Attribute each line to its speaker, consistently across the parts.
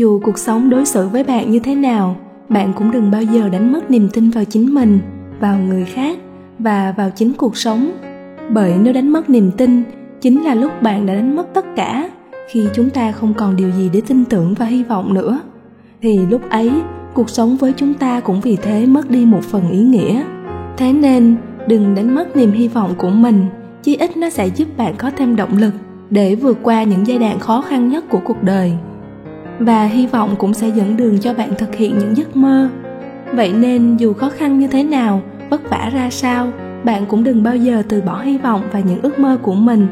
Speaker 1: dù cuộc sống đối xử với bạn như thế nào, bạn cũng đừng bao giờ đánh mất niềm tin vào chính mình, vào người khác và vào chính cuộc sống. Bởi nếu đánh mất niềm tin, chính là lúc bạn đã đánh mất tất cả, khi chúng ta không còn điều gì để tin tưởng và hy vọng nữa. Thì lúc ấy, cuộc sống với chúng ta cũng vì thế mất đi một phần ý nghĩa. Thế nên, đừng đánh mất niềm hy vọng của mình, chí ít nó sẽ giúp bạn có thêm động lực để vượt qua những giai đoạn khó khăn nhất của cuộc đời và hy vọng cũng sẽ dẫn đường cho bạn thực hiện những giấc mơ vậy nên, dù khó khăn như thế nào, vất vả ra sao, bạn cũng đừng bao giờ từ bỏ hy vọng và những ước mơ của mình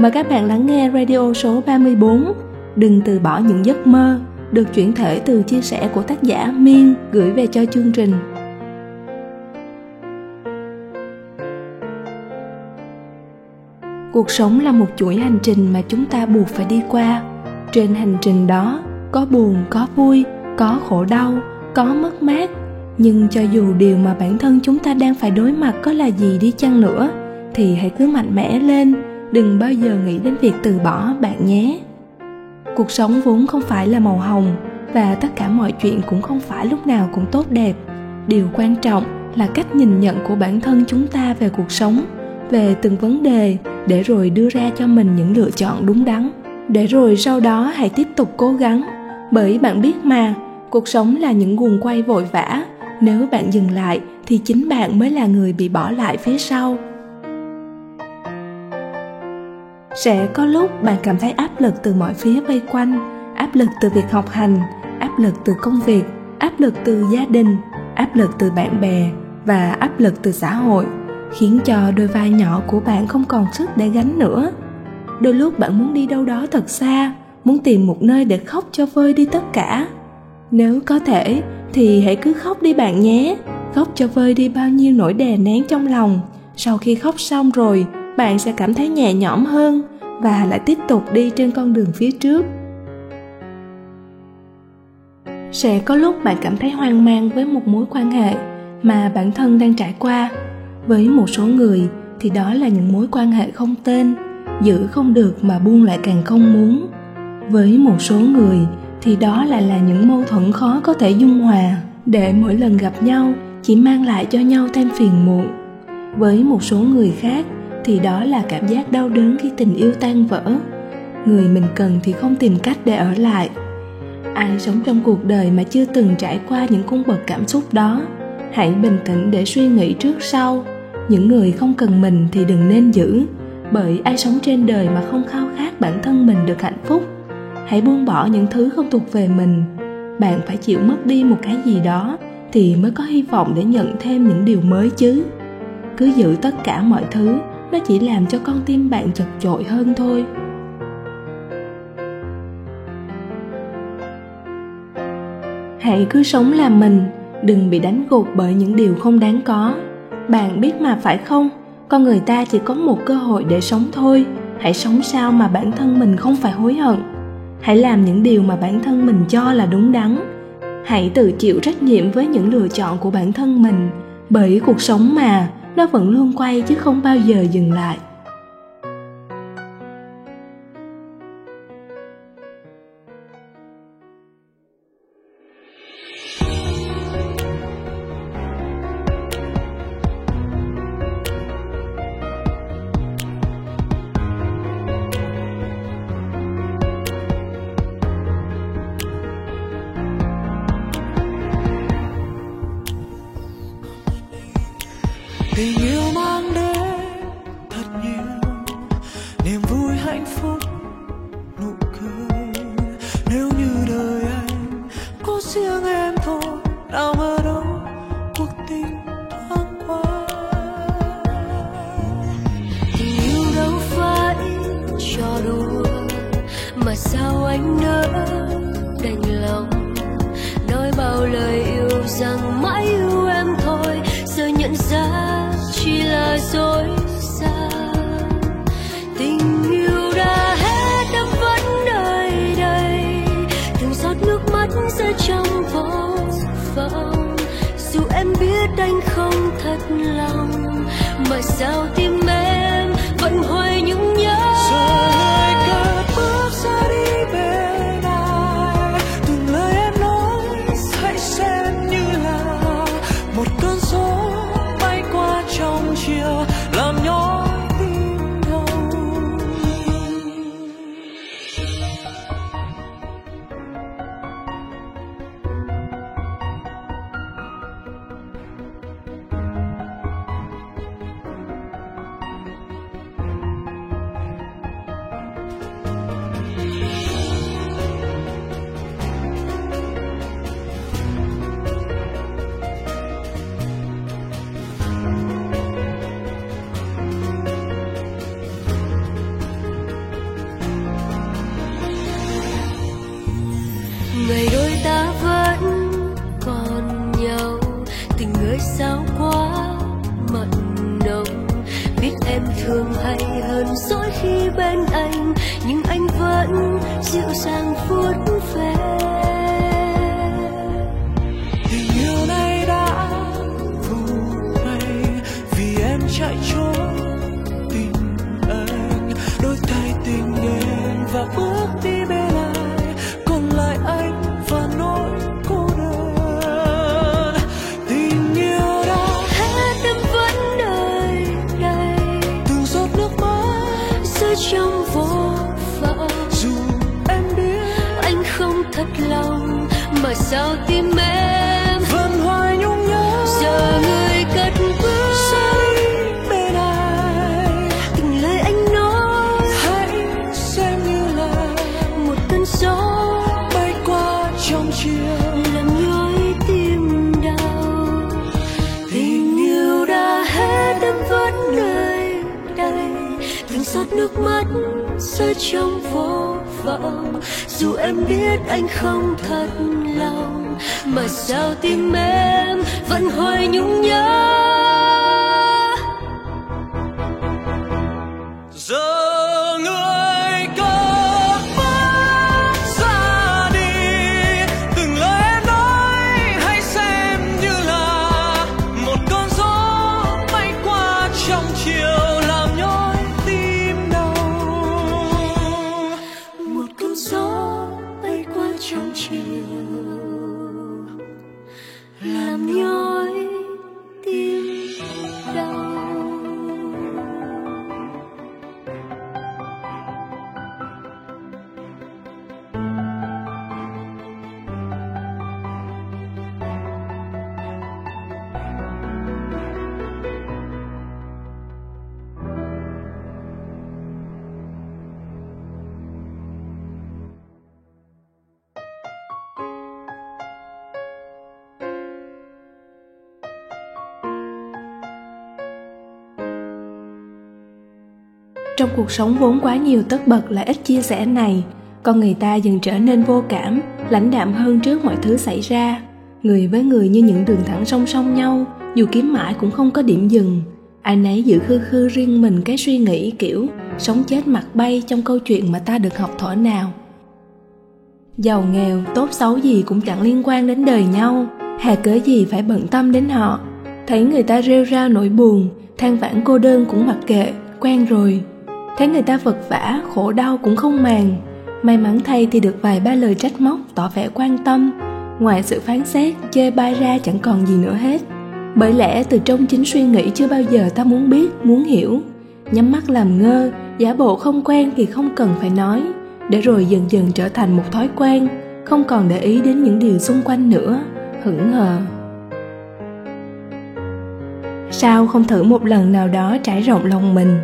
Speaker 1: mời các bạn lắng nghe radio số 34 đừng từ bỏ những giấc mơ, được chuyển thể từ chia sẻ của tác giả Miên gửi về cho chương trình. Cuộc sống là một chuỗi hành trình mà chúng ta buộc phải đi qua. Trên hành trình đó, có buồn, có vui, có khổ đau, có mất mát. Nhưng cho dù điều mà bản thân chúng ta đang phải đối mặt có là gì đi chăng nữa, thì hãy cứ mạnh mẽ lên, đừng bao giờ nghĩ đến việc từ bỏ bạn nhé. Cuộc sống vốn không phải là màu hồng và tất cả mọi chuyện cũng không phải lúc nào cũng tốt đẹp. Điều quan trọng là cách nhìn nhận của bản thân chúng ta về cuộc sống về từng vấn đề để rồi đưa ra cho mình những lựa chọn đúng đắn để rồi sau đó hãy tiếp tục cố gắng. Bởi bạn biết mà, cuộc sống là những guồng quay vội vã. Nếu bạn dừng lại, thì chính bạn mới là người bị bỏ lại phía sau. Sẽ có lúc bạn cảm thấy áp lực từ mọi phía vây quanh, áp lực từ việc học hành, áp lực từ công việc, áp lực từ gia đình, áp lực từ bạn bè và áp lực từ xã hội, khiến cho đôi vai nhỏ của bạn không còn sức để gánh nữa đôi lúc bạn muốn đi đâu đó thật xa, muốn tìm một nơi để khóc cho vơi đi tất cả. Nếu có thể, thì hãy cứ khóc đi bạn nhé. Khóc cho vơi đi bao nhiêu nỗi đè nén trong lòng. Sau khi khóc xong rồi, bạn sẽ cảm thấy nhẹ nhõm hơn và lại tiếp tục đi trên con đường phía trước. Sẽ có lúc bạn cảm thấy hoang mang với một mối quan hệ mà bản thân đang trải qua. Với một số người, thì đó là những mối quan hệ không tên giữ không được mà buông lại càng không muốn. Với một số người thì đó lại là những mâu thuẫn khó có thể dung hòa. Để mỗi lần gặp nhau, chỉ mang lại cho nhau thêm phiền muộn. Với một số người khác thì đó là cảm giác đau đớn khi tình yêu tan vỡ. Người mình cần thì không tìm cách để ở lại. Ai sống trong cuộc đời mà chưa từng trải qua những cung bậc cảm xúc đó, hãy bình tĩnh để suy nghĩ trước sau. Những người không cần mình thì đừng nên giữ bởi ai sống trên đời mà không khao khát bản thân mình được hạnh phúc, hãy buông bỏ những thứ không thuộc về mình. Bạn phải chịu mất đi một cái gì đó thì mới có hy vọng để nhận thêm những điều mới chứ. Cứ giữ tất cả mọi thứ, nó chỉ làm cho con tim bạn chật chội hơn thôi. Hãy cứ sống làm mình, đừng bị đánh gục bởi những điều không đáng có. Bạn biết mà phải không? Con người ta chỉ có một cơ hội để sống thôi. Hãy sống sao mà bản thân mình không phải hối hận? Hãy làm những điều mà bản thân mình cho là đúng đắn. Hãy tự chịu trách nhiệm với những lựa chọn của bản thân mình. Bởi cuộc sống mà, nó vẫn luôn quay chứ không bao giờ dừng lại.
Speaker 2: Biết anh không thật lòng mà sao sao quá mặn nồng. Biết em thường hay hơn dỗi khi bên anh, nhưng anh vẫn dịu dàng vuốt ve.
Speaker 3: Em.
Speaker 2: Vẫn
Speaker 3: hoài nhung nhớ.
Speaker 2: Giờ người cất bước.
Speaker 3: Sẽ đi bên ai.
Speaker 2: Từng lời anh nói.
Speaker 3: Hãy xem như là
Speaker 2: một cơn gió.
Speaker 3: bay qua trong chiều.
Speaker 2: Làm nhói tim đau. Tình yêu đã hết em vẫn nơi đây. Từng giọt nước mắt rơi trong vô vọng dù em biết anh không thật lòng mà sao tim em vẫn hoài nhung nhớ
Speaker 3: trong
Speaker 1: cuộc sống vốn quá nhiều tất bật là ít chia sẻ này. Con người ta dần trở nên vô cảm, lãnh đạm hơn trước mọi thứ xảy ra. Người với người như những đường thẳng song song nhau, dù kiếm mãi cũng không có điểm dừng. Ai nấy giữ khư khư riêng mình cái suy nghĩ kiểu, sống chết mặt bay trong câu chuyện mà ta được học thỏa nào. Giàu nghèo, tốt xấu gì cũng chẳng liên quan đến đời nhau, hà cớ gì phải bận tâm đến họ. Thấy người ta rêu rao nỗi buồn, than vãn cô đơn cũng mặc kệ, quen rồi thấy người ta vật vã khổ đau cũng không màng. May mắn thay thì được vài ba lời trách móc, tỏ vẻ quan tâm. Ngoài sự phán xét, chê bai ra chẳng còn gì nữa hết. Bởi lẽ từ trong chính suy nghĩ chưa bao giờ ta muốn biết, muốn hiểu. Nhắm mắt làm ngơ, giả bộ không quen thì không cần phải nói. Để rồi dần dần trở thành một thói quen, không còn để ý đến những điều xung quanh nữa. Hững hờ. Sao không thử một lần nào đó trải rộng lòng mình?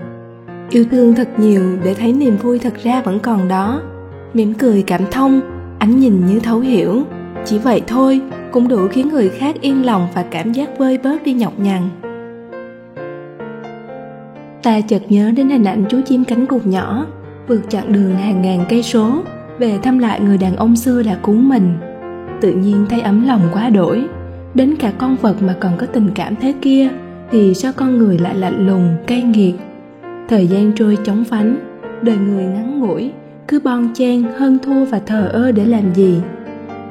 Speaker 1: Yêu thương thật nhiều để thấy niềm vui thật ra vẫn còn đó. Mỉm cười, cảm thông, ánh nhìn như thấu hiểu. Chỉ vậy thôi, cũng đủ khiến người khác yên lòng và cảm giác vơi bớt đi nhọc nhằn. Ta chợt nhớ đến hình ảnh chú chim cánh cụt nhỏ, vượt chặng đường hàng ngàn cây số, về thăm lại người đàn ông xưa đã cứu mình. Tự nhiên thấy ấm lòng quá đổi. Đến cả con vật mà còn có tình cảm thế kia, thì sao con người lại lạnh lùng, cay nghiệt? Thời gian trôi chóng vánh, đời người ngắn ngủi, cứ bon chen, hơn thua và thờ ơ để làm gì?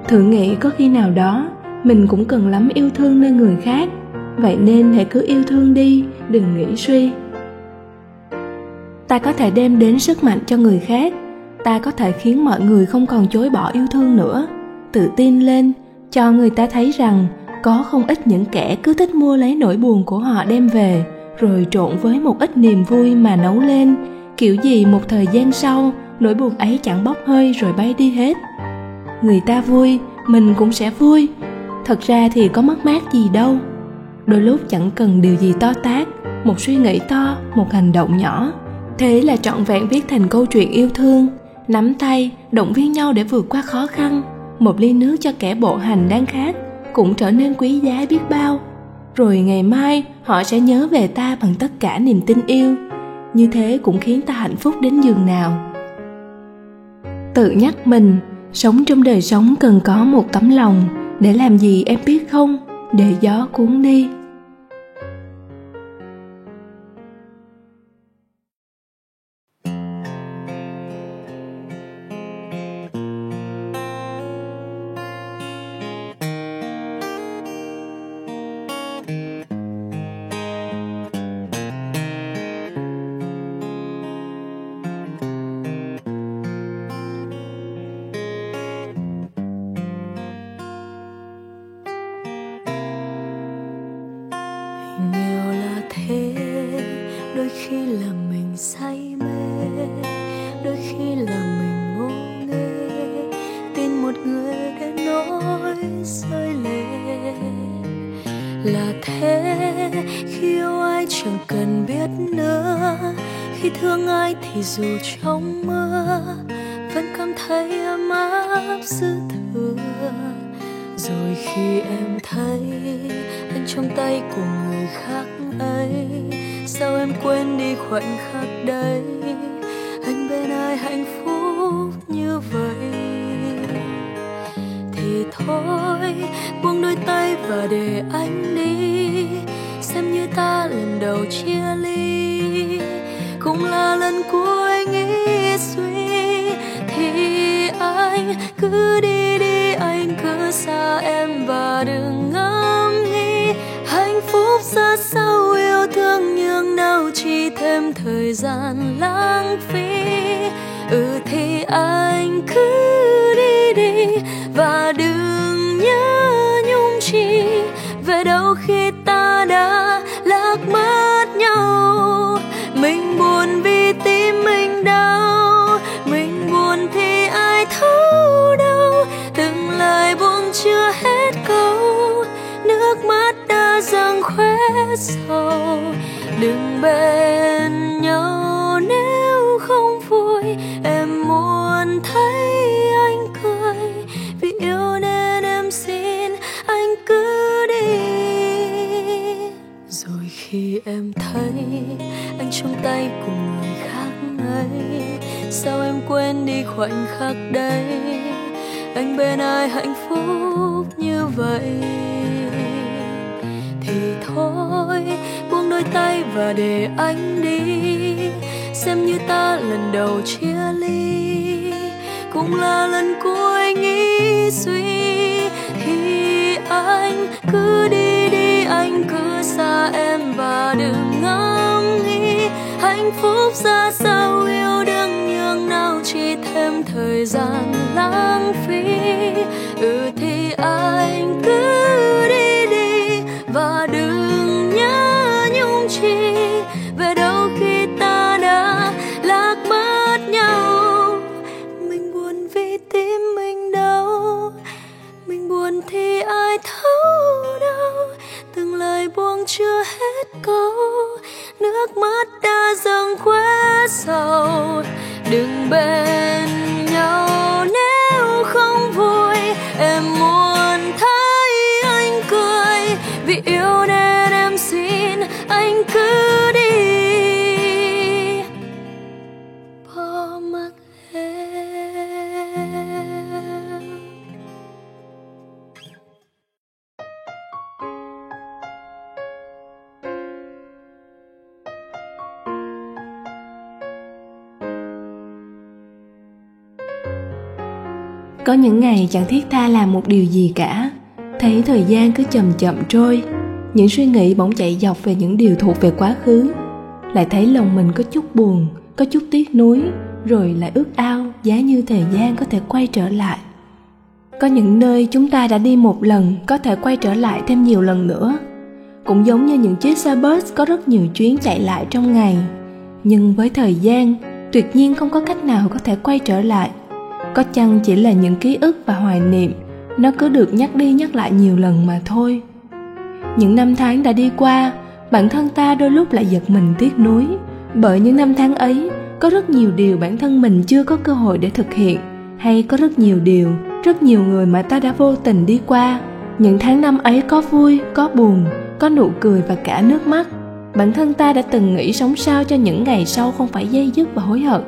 Speaker 1: Thử nghĩ có khi nào đó, mình cũng cần lắm yêu thương nơi người khác. Vậy nên hãy cứ yêu thương đi, đừng nghĩ suy. Ta có thể đem đến sức mạnh cho người khác. Ta có thể khiến mọi người không còn chối bỏ yêu thương nữa. Tự tin lên, cho người ta thấy rằng có không ít những kẻ cứ thích mua lấy nỗi buồn của họ đem về rồi trộn với một ít niềm vui mà nấu lên. Kiểu gì một thời gian sau, nỗi buồn ấy chẳng bốc hơi rồi bay đi hết. Người ta vui, mình cũng sẽ vui. Thật ra thì có mất mát gì đâu. Đôi lúc chẳng cần điều gì to tát, một suy nghĩ to, một hành động nhỏ. Thế là trọn vẹn viết thành câu chuyện yêu thương, nắm tay, động viên nhau để vượt qua khó khăn. Một ly nước cho kẻ bộ hành đang khát, cũng trở nên quý giá biết bao rồi ngày mai, họ sẽ nhớ về ta bằng tất cả niềm tin yêu. Như thế cũng khiến ta hạnh phúc đến giường nào. Tự nhắc mình, sống trong đời sống cần có một tấm lòng để làm gì em biết không? Để gió cuốn đi.
Speaker 2: Là thế. Khi yêu ai chẳng cần biết nữa, khi thương ai thì dù trong mưa vẫn cảm thấy ấm áp dư thừa. Rồi khi em thấy anh trong tay của người khác ấy, sao em quên đi khoảnh khắc đấy? Anh bên ai hạnh phúc? Thôi. Buông đôi tay và để anh đi. Xem như ta lần đầu chia ly. Cũng là lần cuối bên nhau, nếu không vui, em muốn thấy anh cười. Vì yêu nên em xin anh cứ đi. Rồi khi em thấy anh trong tay cùng người khác ấy, sao em quên đi khoảnh khắc đây anh bên ai hạnh phúc như vậy? Thì thôi đôi tay và để anh đi. Xem như ta lần đầu chia ly, cũng là lần cuối nghĩ suy. Thì anh cứ đi đi, anh cứ xa em và đừng ngẫm nghĩ. Hạnh phúc ra sao, yêu đương nhường nào, chỉ thêm thời gian lãng phí. Ừ hết câu. Nước mắt đã dâng quá sầu đừng bên nhau, nếu không vui, em muốn
Speaker 1: có những ngày chẳng thiết tha làm một điều gì cả. Thấy thời gian cứ chậm chậm trôi, những suy nghĩ bỗng chạy dọc về những điều thuộc về quá khứ. Lại thấy lòng mình có chút buồn, có chút tiếc nuối, rồi lại ước ao giá như thời gian có thể quay trở lại. Có những nơi chúng ta đã đi một lần, có thể quay trở lại thêm nhiều lần nữa. Cũng giống như những chiếc xe bus có rất nhiều chuyến chạy lại trong ngày. Nhưng với thời gian, tuyệt nhiên không có cách nào có thể quay trở lại có chăng chỉ là những ký ức và hoài niệm, nó cứ được nhắc đi nhắc lại nhiều lần mà thôi. Những năm tháng đã đi qua, bản thân ta đôi lúc lại giật mình tiếc nuối, bởi những năm tháng ấy, có rất nhiều điều bản thân mình chưa có cơ hội để thực hiện, hay có rất nhiều điều, rất nhiều người mà ta đã vô tình đi qua. Những tháng năm ấy có vui, có buồn, có nụ cười và cả nước mắt. Bản thân ta đã từng nghĩ sống sao cho những ngày sau không phải dây dứt và hối hận.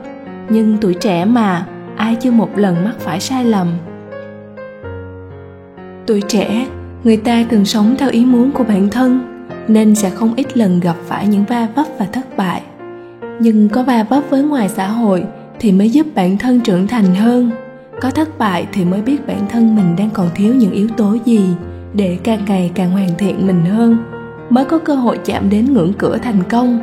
Speaker 1: Nhưng tuổi trẻ mà ai chưa một lần mắc phải sai lầm. Tuổi trẻ, người ta thường sống theo ý muốn của bản thân, nên sẽ không ít lần gặp phải những va vấp và thất bại. Nhưng có va vấp với ngoài xã hội thì mới giúp bản thân trưởng thành hơn, có thất bại thì mới biết bản thân mình đang còn thiếu những yếu tố gì để càng ngày càng hoàn thiện mình hơn, mới có cơ hội chạm đến ngưỡng cửa thành công.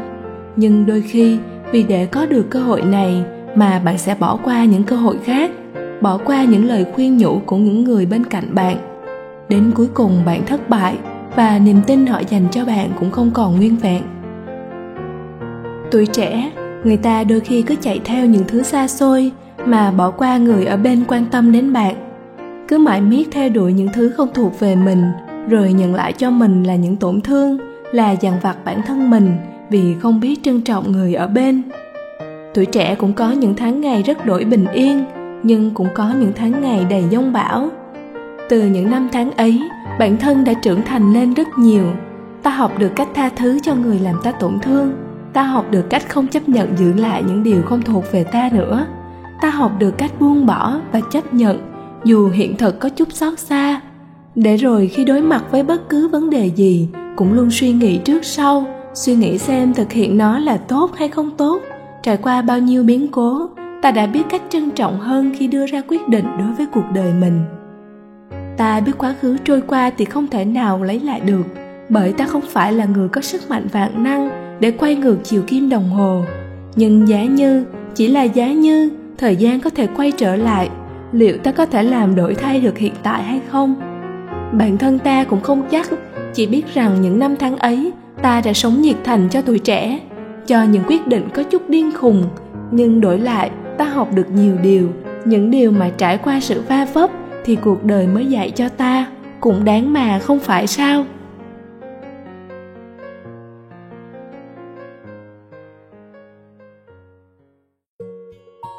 Speaker 1: Nhưng đôi khi, vì để có được cơ hội này mà bạn sẽ bỏ qua những cơ hội khác, bỏ qua những lời khuyên nhủ của những người bên cạnh bạn. Đến cuối cùng, bạn thất bại và niềm tin họ dành cho bạn cũng không còn nguyên vẹn. Tuổi trẻ, người ta đôi khi cứ chạy theo những thứ xa xôi mà bỏ qua người ở bên quan tâm đến bạn. Cứ mãi miết theo đuổi những thứ không thuộc về mình, rồi nhận lại cho mình là những tổn thương, là dằn vặt bản thân mình vì không biết trân trọng người ở bên tuổi trẻ cũng có những tháng ngày rất đổi bình yên, nhưng cũng có những tháng ngày đầy giông bão. Từ những năm tháng ấy, bản thân đã trưởng thành lên rất nhiều. Ta học được cách tha thứ cho người làm ta tổn thương. Ta học được cách không chấp nhận giữ lại những điều không thuộc về ta nữa. Ta học được cách buông bỏ và chấp nhận, dù hiện thực có chút xót xa. Để rồi khi đối mặt với bất cứ vấn đề gì, cũng luôn suy nghĩ trước sau, suy nghĩ xem thực hiện nó là tốt hay không tốt trải qua bao nhiêu biến cố, ta đã biết cách trân trọng hơn khi đưa ra quyết định đối với cuộc đời mình. Ta biết quá khứ trôi qua thì không thể nào lấy lại được, bởi ta không phải là người có sức mạnh vạn năng để quay ngược chiều kim đồng hồ. Nhưng giá như, chỉ là giá như, thời gian có thể quay trở lại, liệu ta có thể làm đổi thay được hiện tại hay không? Bản thân ta cũng không chắc, chỉ biết rằng những năm tháng ấy, ta đã sống nhiệt thành cho tuổi trẻ cho những quyết định có chút điên khùng, nhưng đổi lại, ta học được nhiều điều. Những điều mà trải qua sự va vấp thì cuộc đời mới dạy cho ta. Cũng đáng mà, không phải sao?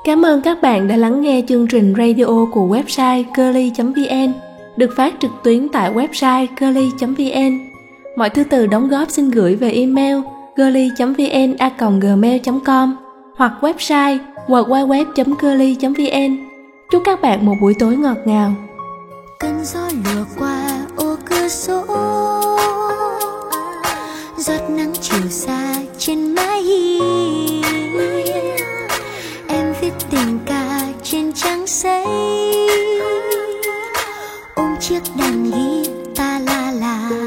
Speaker 1: Cảm ơn các bạn đã lắng nghe chương trình radio của website curly.vn được phát trực tuyến tại website curly.vn. Mọi thư từ đóng góp xin gửi về email curly.vn@gmail.com hoặc website www.girly.vn Chúc các bạn một buổi tối ngọt ngào.
Speaker 4: Cơn gió lùa qua, ô cửa sổ. Giọt nắng chiều xa trên mái hiên. Em viết tình ca trên trang giấy ôm chiếc đàn guitar la la.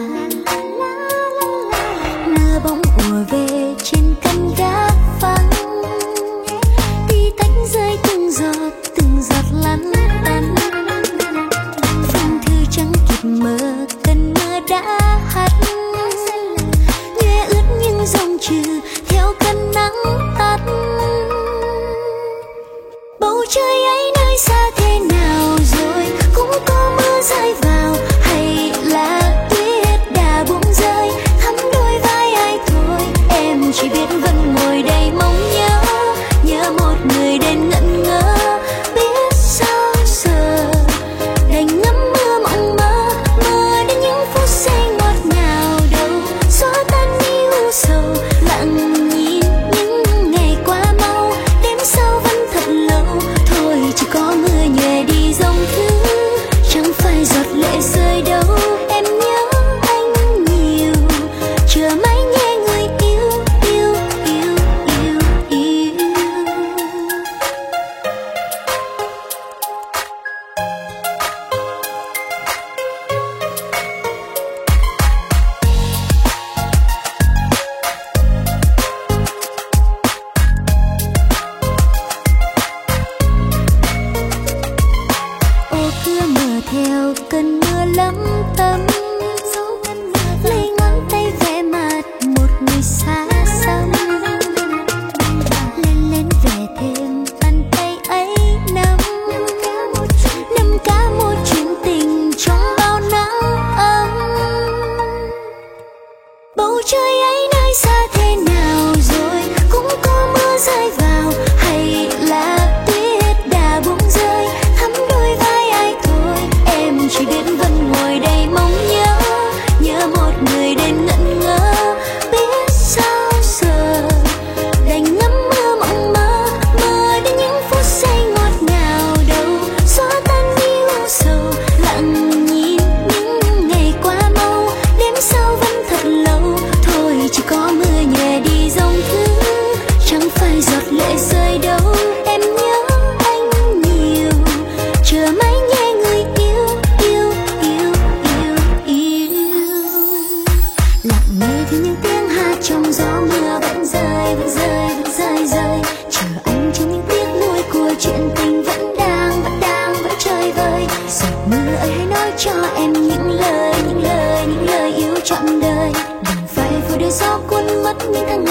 Speaker 4: Lời